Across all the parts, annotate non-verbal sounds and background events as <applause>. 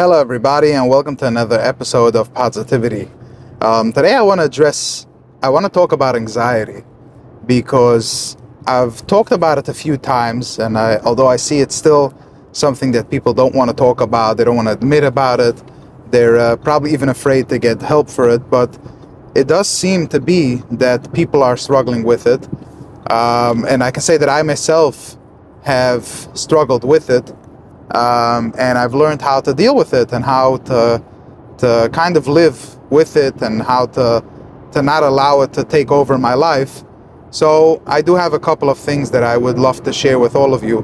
Hello, everybody, and welcome to another episode of Positivity. Um, today, I want to address, I want to talk about anxiety because I've talked about it a few times, and I, although I see it's still something that people don't want to talk about, they don't want to admit about it, they're uh, probably even afraid to get help for it, but it does seem to be that people are struggling with it. Um, and I can say that I myself have struggled with it um, and I've learned how to deal with it and how to to kind of live with it and how to to not allow it to take over my life. So I do have a couple of things that I would love to share with all of you.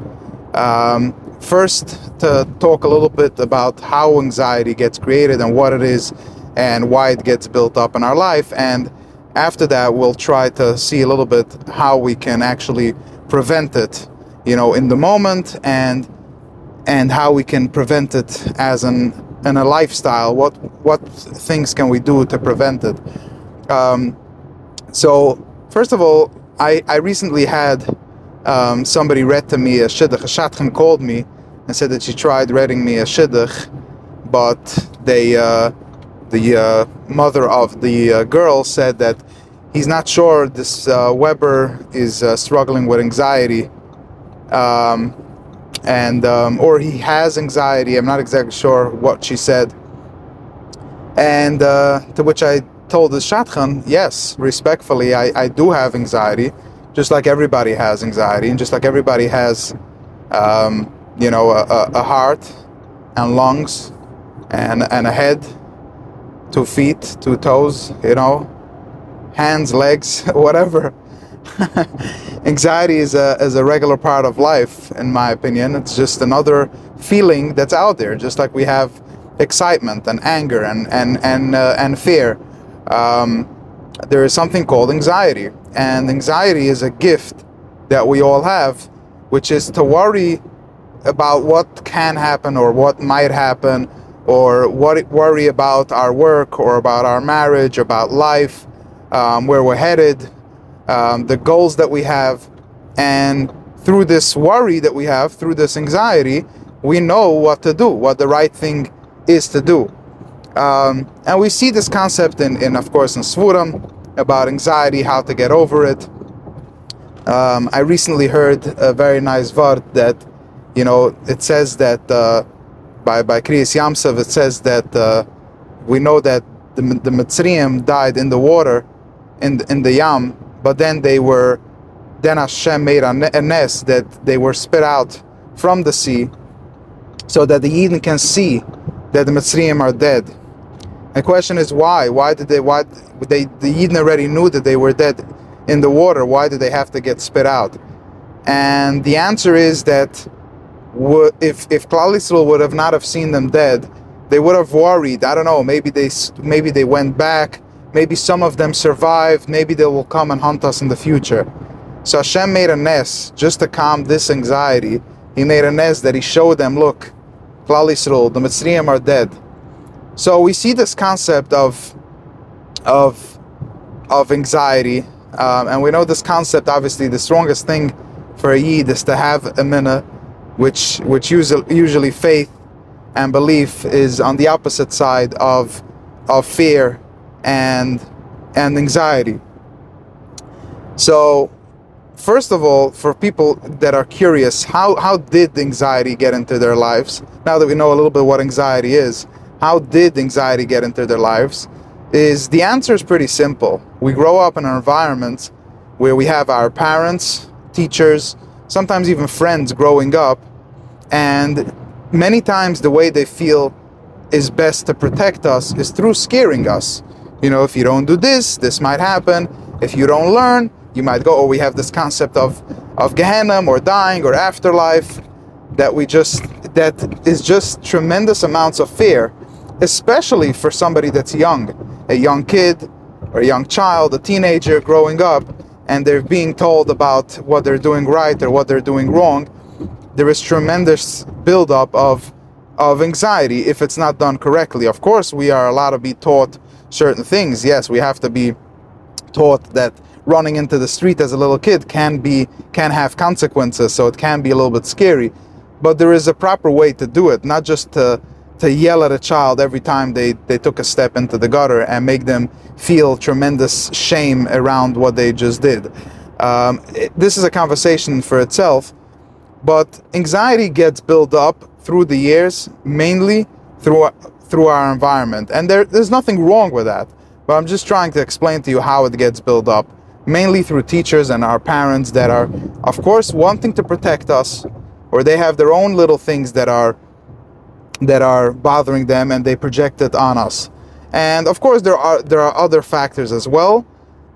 Um, first, to talk a little bit about how anxiety gets created and what it is and why it gets built up in our life. And after that, we'll try to see a little bit how we can actually prevent it, you know, in the moment and and how we can prevent it as an a lifestyle. What what things can we do to prevent it? Um, so first of all, I I recently had um, somebody read to me a shidduch. A shadchan called me and said that she tried reading me a shidduch, but they uh, the uh, mother of the uh, girl said that he's not sure this uh, Weber is uh, struggling with anxiety. Um, and um, or he has anxiety. I'm not exactly sure what she said. And uh, to which I told the shadchan, yes, respectfully, I, I do have anxiety, just like everybody has anxiety, and just like everybody has, um, you know, a, a, heart and lungs and, and a head, two feet, two toes, you know, hands, legs, <laughs> whatever. <laughs> Anxiety is a, is a regular part of life, in my opinion. It's just another feeling that's out there, just like we have excitement and anger and, and, and, uh, and fear. Um, there is something called anxiety, and anxiety is a gift that we all have, which is to worry about what can happen or what might happen or what worry about our work or about our marriage, about life, um, where we're headed, um, the goals that we have, and through this worry that we have, through this anxiety, we know what to do, what the right thing is to do. Um, and we see this concept in, in of course, in Sforim about anxiety, how to get over it. Um, I recently heard a very nice word that, you know, it says that uh, by by Kriyas Yam Suf, it says that uh, we know that the, the Mitzrayim died in the water, in in the Yam, but then they were, then Hashem made a nes that they were spit out from the sea, so that the Yidden can see that the Mitzrayim are dead. The question is why? Why did they? Why they? The Yidden already knew that they were dead in the water. Why did they have to get spit out? And the answer is that if if Klal Yisrael would have not have seen them dead, they would have worried. I don't know. Maybe they maybe they went back. Maybe some of them survived. Maybe they will come and hunt us in the future. So Hashem made a nes just to calm this anxiety. He made a nes that he showed them, look, Klal Yisrael, the Mitzrayim are dead. So we see this concept of of of anxiety, um, and we know this concept. Obviously, the strongest thing for a yid is to have emunah, which which usually usually faith and belief is on the opposite side of of fear and and anxiety. So, first of all, for people that are curious, how how did anxiety get into their lives? Now that we know a little bit what anxiety is, how did anxiety get into their lives? Is the answer is pretty simple. We grow up in an environment where we have our parents, teachers, sometimes even friends growing up, and many times the way they feel is best to protect us is through scaring us. You know, if you don't do this, this might happen. If you don't learn, you might go, oh, we have this concept of, of Gehenna or dying or afterlife that we just, that is just tremendous amounts of fear, especially for somebody that's young, a young kid or a young child, a teenager growing up, and they're being told about what they're doing right or what they're doing wrong. There is tremendous buildup of of anxiety if it's not done correctly. Of course, we are allowed to be taught certain things. Yes, we have to be taught that running into the street as a little kid can be can have consequences, so it can be a little bit scary. But there is a proper way to do it, not just to to yell at a child every time they, they took a step into the gutter and make them feel tremendous shame around what they just did. Um, it, this is a conversation for itself, but anxiety gets built up through the years, mainly through through our environment, and there, there's nothing wrong with that. But I'm just trying to explain to you how it gets built up, mainly through teachers and our parents that are, of course, wanting to protect us, or they have their own little things that are that are bothering them and they project it on us. And of course, there are there are other factors as well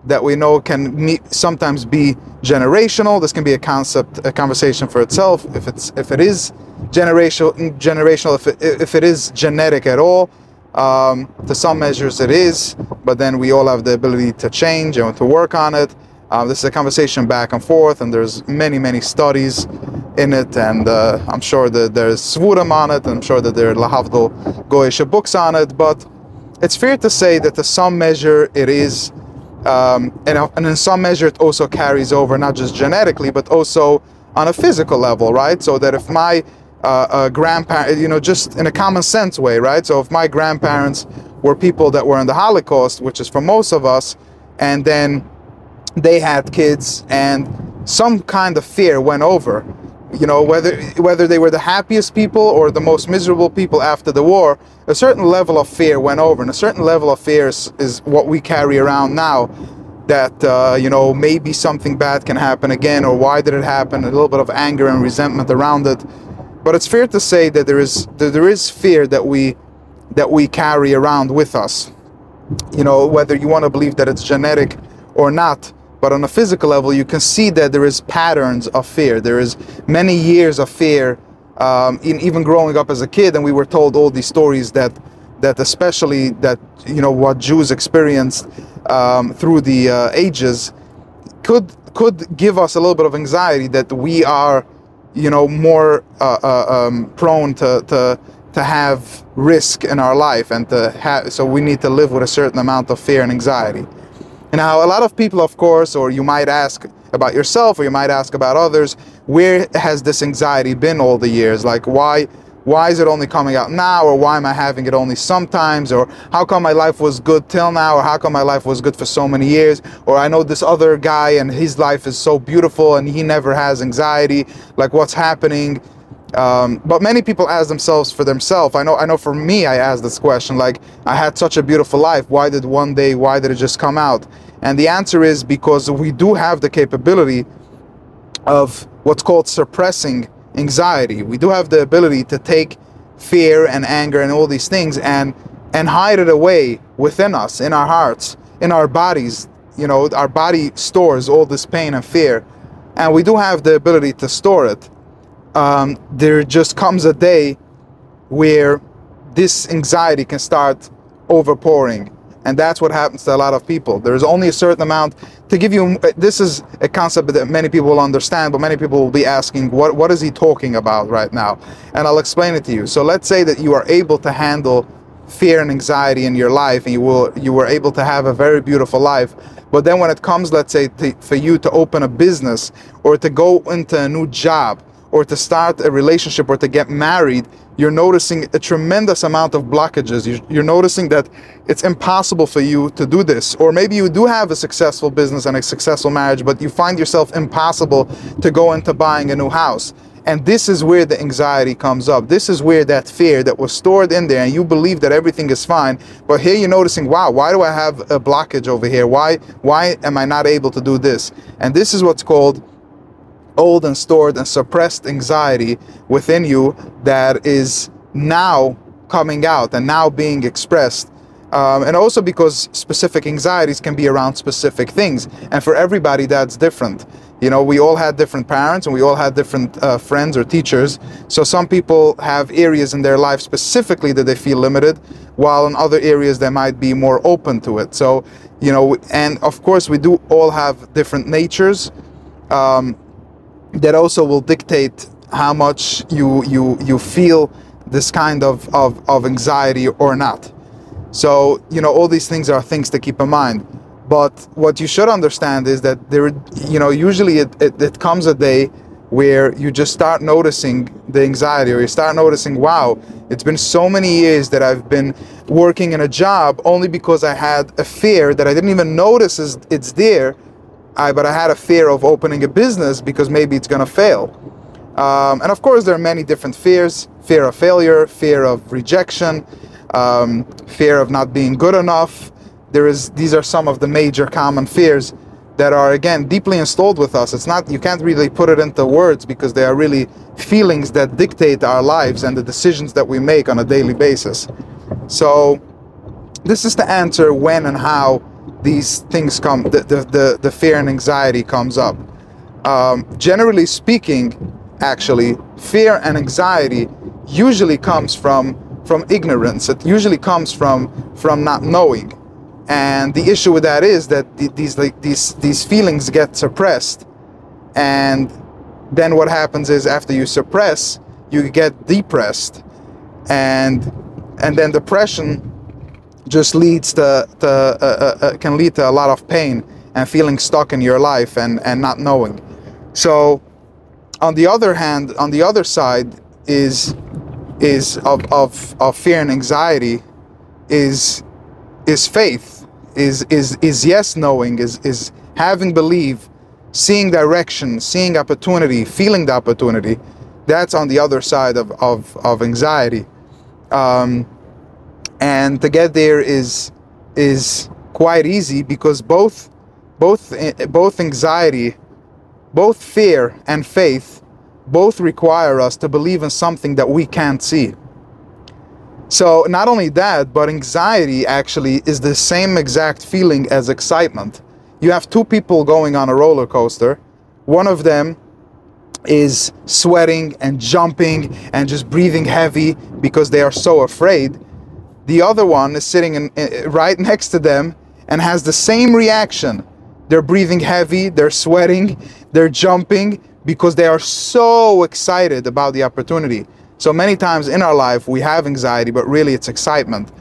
that we know can meet, sometimes be generational. This can be a concept, a conversation for itself. If it's if it is generational, generational, if it, if it is genetic at all, um, to some measures it is. But then we all have the ability to change and to work on it. Uh, this is a conversation back and forth, and there's many many studies in it, and uh, I'm sure that there's Sforim on it, I'm sure that there are Lahavdil Goyish books on it, but it's fair to say that to some measure it is, um, and, and in some measure it also carries over not just genetically, but also on a physical level, right? So that if my uh, uh, grandparent, you know, just in a common sense way, right? So if my grandparents were people that were in the Holocaust, which is for most of us, and then they had kids and some kind of fear went over you know whether whether they were the happiest people or the most miserable people after the war a certain level of fear went over and a certain level of fear is, is what we carry around now that uh, you know maybe something bad can happen again or why did it happen? A little bit of anger and resentment around it. But it's fair to say that there is that there is fear that we that we carry around with us. You know whether you want to believe that it's genetic or not but on a physical level, you can see that there is patterns of fear. There is many years of fear, um, in even growing up as a kid, and we were told all these stories that that especially that you know what Jews experienced um, through the uh, ages could could give us a little bit of anxiety that we are you know more uh, uh, um, prone to, to to have risk in our life and to have so we need to live with a certain amount of fear and anxiety now, a lot of people, of course, or you might ask about yourself, or you might ask about others, where has this anxiety been all the years? Like, why? Why is it only coming out now, or why am I having it only sometimes, or how come my life was good till now, or how come my life was good for so many years, or I know this other guy and his life is so beautiful and he never has anxiety, like what's happening? Um, but many people ask themselves for themselves. I know. I know. For me, I asked this question. Like, I had such a beautiful life. Why did one day? Why did it just come out? And the answer is because we do have the capability of what's called suppressing anxiety. We do have the ability to take fear and anger and all these things and and hide it away within us, in our hearts, in our bodies. You know, our body stores all this pain and fear, and we do have the ability to store it um, there just comes a day where this anxiety can start overpouring. And that's what happens to a lot of people. There's only a certain amount. To give you this is a concept that many people will understand but many people will be asking what what is he talking about right now? And i'll explain it to you. So let's say that you are able to handle fear and anxiety in your life and you will you were able to have a very beautiful life. But then when it comes let's say to, for you to open a business or to go into a new job or to start a relationship or to get married, you're noticing a tremendous amount of blockages. You're noticing that it's impossible for you to do this. Or maybe you do have a successful business and a successful marriage, but you find yourself impossible to go into buying a new house. And this is where the anxiety comes up. This is where that fear that was stored in there, and you believe that everything is fine. But here you're noticing, wow, why do I have a blockage over here? Why, why am I not able to do this? And this is what's called old and stored and suppressed anxiety within you that is now coming out and now being expressed. Um, and also because specific anxieties can be around specific things. And for everybody, that's different. You know, we all had different parents and we all had different uh, friends or teachers. So some people have areas in their life specifically that they feel limited, while in other areas they might be more open to it. So, you know, and of course, we do all have different natures. Um, that also will dictate how much you you you feel this kind of, of, of anxiety or not. So, you know, all these things are things to keep in mind. But what you should understand is that there, you know, usually it, it, it comes a day where you just start noticing the anxiety, or you start noticing, wow, it's been so many years that I've been working in a job only because I had a fear that I didn't even notice is it's there. I, but I had a fear of opening a business because maybe it's going to fail. Um, and of course, there are many different fears fear of failure, fear of rejection, um, fear of not being good enough. There is, these are some of the major common fears that are again deeply installed with us. It's not you can't really put it into words because they are really feelings that dictate our lives and the decisions that we make on a daily basis. So this is the answer when and how these things come the the, the, the fear and anxiety comes up. Um, generally speaking, actually, fear and anxiety usually comes from from ignorance. It usually comes from from not knowing. And the issue with that is that these like these these feelings get suppressed, and then what happens is after you suppress, you get depressed, and and then depression just leads to, to uh, uh, uh, can lead to a lot of pain and feeling stuck in your life and and not knowing. So, on the other hand, on the other side is is of, of, of fear and anxiety is is faith is is is yes knowing is is having belief seeing direction seeing opportunity feeling the opportunity that's on the other side of of, of anxiety um, and to get there is is quite easy because both both both anxiety both fear and faith both require us to believe in something that we can't see so, not only that, but anxiety actually is the same exact feeling as excitement. You have two people going on a roller coaster. One of them is sweating and jumping and just breathing heavy because they are so afraid. The other one is sitting in, in, right next to them and has the same reaction. They're breathing heavy, they're sweating, they're jumping because they are so excited about the opportunity. So many times in our life we have anxiety, but really it's excitement.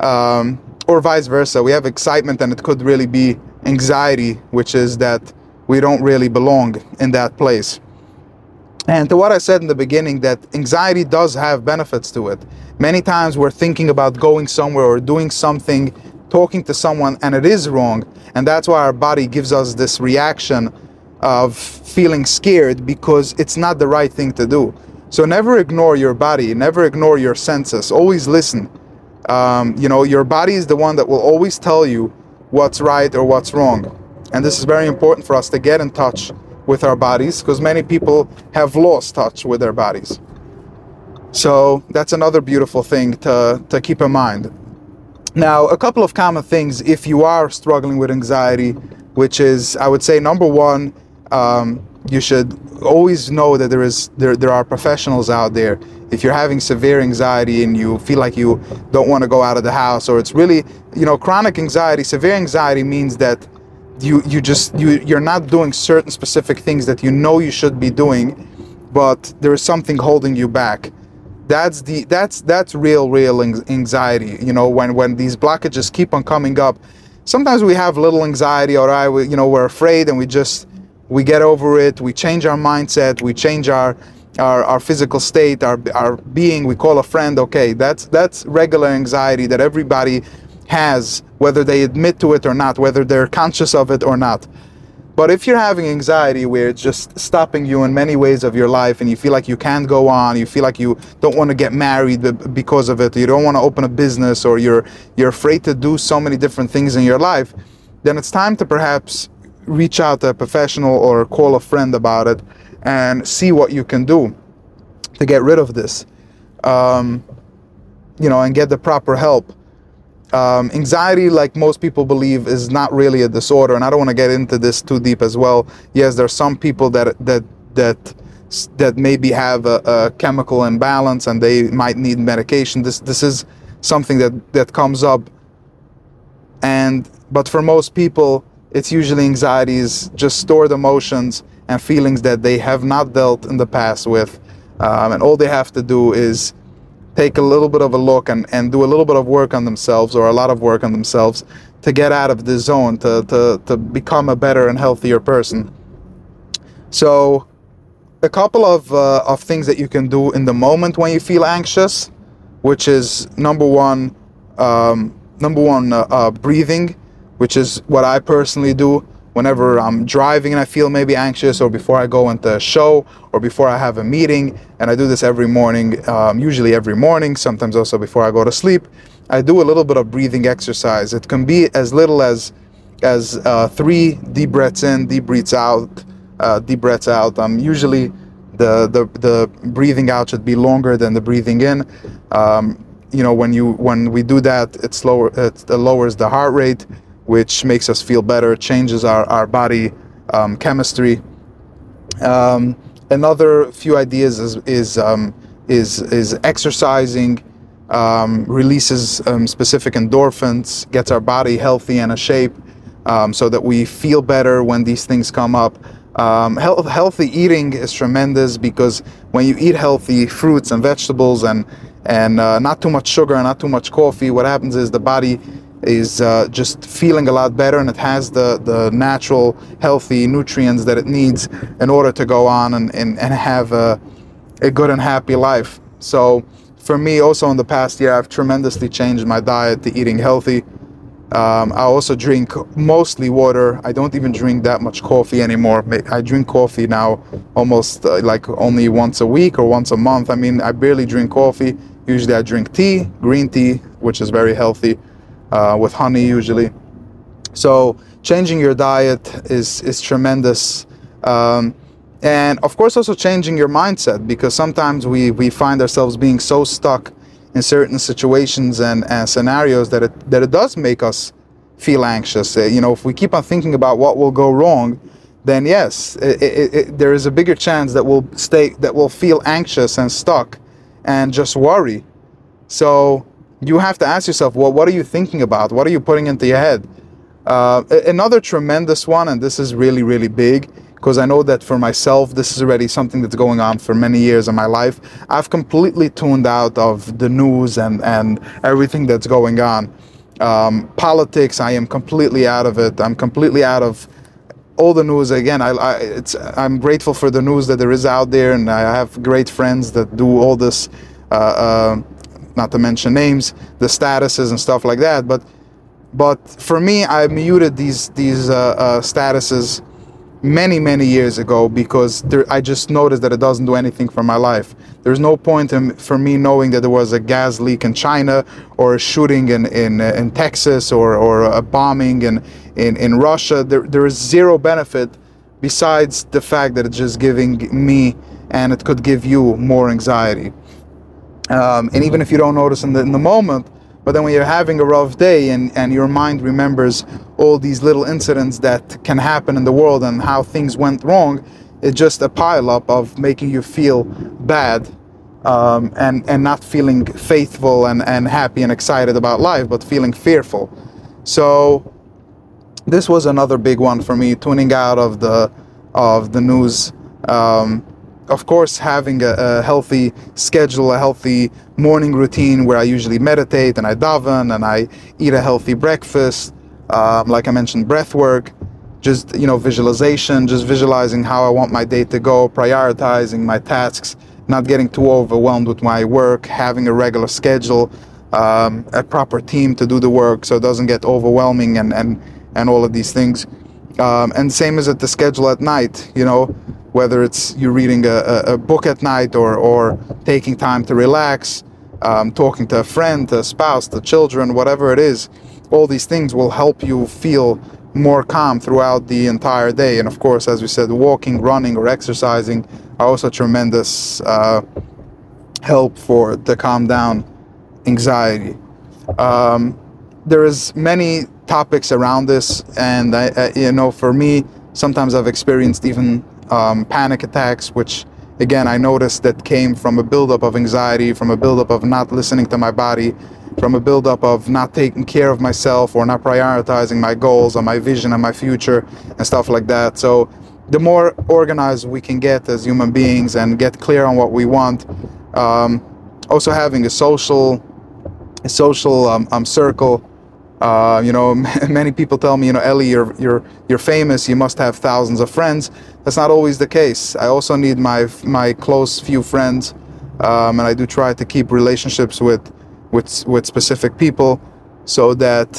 Um, or vice versa. We have excitement and it could really be anxiety, which is that we don't really belong in that place. And to what I said in the beginning, that anxiety does have benefits to it. Many times we're thinking about going somewhere or doing something, talking to someone, and it is wrong. And that's why our body gives us this reaction of feeling scared because it's not the right thing to do. So never ignore your body, never ignore your senses. Always listen. Um, you know, your body is the one that will always tell you what's right or what's wrong. And this is very important for us to get in touch with our bodies because many people have lost touch with their bodies. So that's another beautiful thing to, to keep in mind. Now, a couple of common things if you are struggling with anxiety, which is, I would say, number one, um, you should always know that there is there, there are professionals out there if you're having severe anxiety and you feel like you don't want to go out of the house or it's really you know chronic anxiety severe anxiety means that you you just you you're not doing certain specific things that you know you should be doing but there is something holding you back. That's the that's that's real real anxiety you know when when these blockages keep on coming up. Sometimes we have little anxiety or i you know we're afraid and we just we get over it, we change our mindset, we change our our, our physical state, our, our being, we call a friend, okay, that's that's regular anxiety that everybody has, whether they admit to it or not, whether they're conscious of it or not. But if you're having anxiety where it's just stopping you in many ways of your life and you feel like you can't go on, you feel like you don't want to get married because of it, you don't want to open a business or you're you're afraid to do so many different things in your life, then it's time to perhaps reach out to a professional or call a friend about it and see what you can do to get rid of this um, you know and get the proper help um, anxiety like most people believe is not really a disorder and i don't want to get into this too deep as well. Yes there's some people that that that that maybe have a, a chemical imbalance and they might need medication. This this is something that that comes up. And but for most people it's usually anxieties, just stored emotions and feelings that they have not dealt in the past with. Um, and all they have to do is take a little bit of a look and, and do a little bit of work on themselves or a lot of work on themselves to get out of the zone, to, to, to become a better and healthier person. So, a couple of uh, of things that you can do in the moment when you feel anxious, which is number one, um, number one, uh, uh, breathing, which is what I personally do whenever I'm driving and I feel maybe anxious, or before I go into a show, or before I have a meeting. And I do this every morning, um, usually every morning, sometimes also before I go to sleep. I do a little bit of breathing exercise. It can be as little as as uh, three deep breaths in, deep breaths out, uh, deep breaths out. Um, usually, the, the the breathing out should be longer than the breathing in. Um, you know, when you when we do that, it slower it lowers the heart rate, which makes us feel better, changes our our body um, chemistry. Um, another few ideas is is um, is, is exercising. Um, releases um, specific endorphins, gets our body healthy and a shape, um, so that we feel better when these things come up. Health, healthy eating is tremendous because when you eat healthy fruits and vegetables and and uh, not too much sugar and not too much coffee, what happens is the body is uh, just feeling a lot better and it has the, the natural healthy nutrients that it needs in order to go on and, and, and have a, a good and happy life. So for me also in the past year I've tremendously changed my diet to eating healthy. Um, I also drink mostly water. I don't even drink that much coffee anymore. I drink coffee now almost uh, like only once a week or once a month. I mean, I barely drink coffee. Usually I drink tea, green tea, which is very healthy, uh, with honey usually. So changing your diet is, is tremendous. Um, and of course also changing your mindset because sometimes we, we find ourselves being so stuck in certain situations and, and scenarios that it that it does make us feel anxious. Uh, you know, if we keep on thinking about what will go wrong, then yes, it, it, it, there is a bigger chance that we'll stay that we'll feel anxious and stuck and just worry. So you have to ask yourself, well, what are you thinking about? What are you putting into your head? Uh, another tremendous one, and this is really really big, because I know that for myself, this is already something that's going on for many years in my life. I've completely tuned out of the news and, and everything that's going on. Um, politics, I am completely out of it. I'm completely out of all the news. Again, I, I, I'm grateful for the news that there is out there, and I have great friends that do all this, uh, uh, not to mention names, the statuses and stuff like that. But but for me, I muted these these uh, uh statuses many many years ago because there, I just noticed that it doesn't do anything for my life. There's no point in, for me knowing that there was a gas leak in China or a shooting in in, uh, in Texas or, or a bombing in in, in Russia. There there is zero benefit besides the fact that it's just giving me and it could give you more anxiety. Um, and even if you don't notice in the in the moment, but then when you're having a rough day and, and your mind remembers all these little incidents that can happen in the world and how things went wrong, it's just a pile up of making you feel bad um, and, and not feeling faithful and, and happy and excited about life, but feeling fearful. So this was another big one for me, tuning out of the of the news. Um, of course, having a, a, healthy schedule, a healthy morning routine where I usually meditate and I daven and I eat a healthy breakfast. Um, like I mentioned, breath work, just you know, visualization, just visualizing how I want my day to go, prioritizing my tasks, not getting too overwhelmed with my work, having a regular schedule, um, a proper team to do the work so it doesn't get overwhelming and and and all of these things. Um, and same as at the schedule at night, you know, whether it's you reading a, a, book at night or, or taking time to relax, um, talking to a friend, a spouse, the children, whatever it is, all these things will help you feel more calm throughout the entire day. And of course, as we said, walking, running, or exercising are also tremendous uh, help for to calm down anxiety. Um, there is many topics around this, and I, you know, for me, sometimes I've experienced even um, panic attacks, which again I noticed that came from a buildup of anxiety, from a buildup of not listening to my body, from a buildup of not taking care of myself or not prioritizing my goals and my vision and my future and stuff like that. So the more organized we can get as human beings and get clear on what we want, um, also having a social, a social um, um, circle Uh, you know, <laughs> many people tell me, you know, Ellie, you're you're you're famous. You must have thousands of friends. That's not always the case. I also need my my close few friends, um, and I do try to keep relationships with with with specific people, so that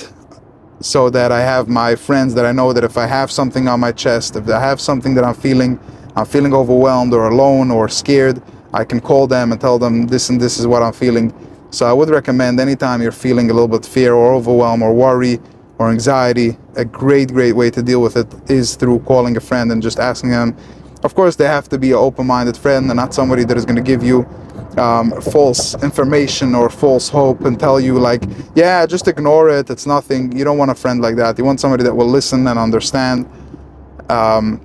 so that I have my friends that I know that if I have something on my chest, if I have something that I'm feeling, I'm feeling overwhelmed or alone or scared, I can call them and tell them this and this is what I'm feeling. So I would recommend anytime you're feeling a little bit fear or overwhelm or worry or anxiety, a great, great way to deal with it is through calling a friend and just asking them. Of course, they have to be an open-minded friend and not somebody that is going to give you um, false information or false hope and tell you like, yeah, just ignore it. It's nothing. You don't want a friend like that. You want somebody that will listen and understand, um,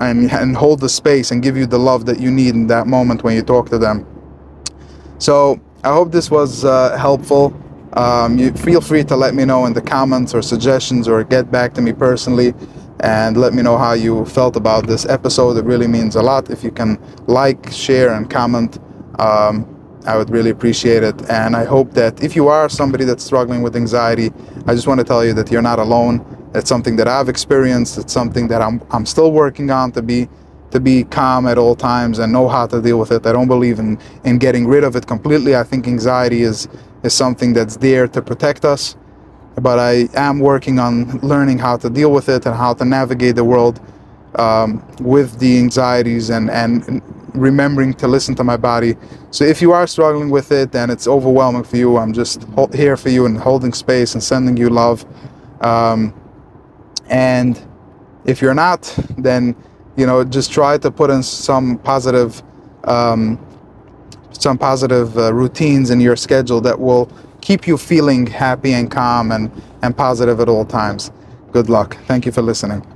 and and hold the space and give you the love that you need in that moment when you talk to them. So I hope this was uh, helpful. Um, you feel free to let me know in the comments or suggestions or get back to me personally and let me know how you felt about this episode. It really means a lot if you can like, share, and comment um, I would really appreciate it. And I hope that if you are somebody that's struggling with anxiety, I just want to tell you that you're not alone. It's something that I've experienced. It's something that I'm, I'm still working on to be to be calm at all times and know how to deal with it. I don't believe in, in getting rid of it completely. I think anxiety is, is something that's there to protect us. But I am working on learning how to deal with it and how to navigate the world um, with the anxieties and, and remembering to listen to my body. So if you are struggling with it and it's overwhelming for you, I'm just here for you and holding space and sending you love. Um, and if you're not, then you know just try to put in some positive, um, some positive uh, routines in your schedule that will keep you feeling happy and calm and and positive at all times. Good luck. Thank you for listening.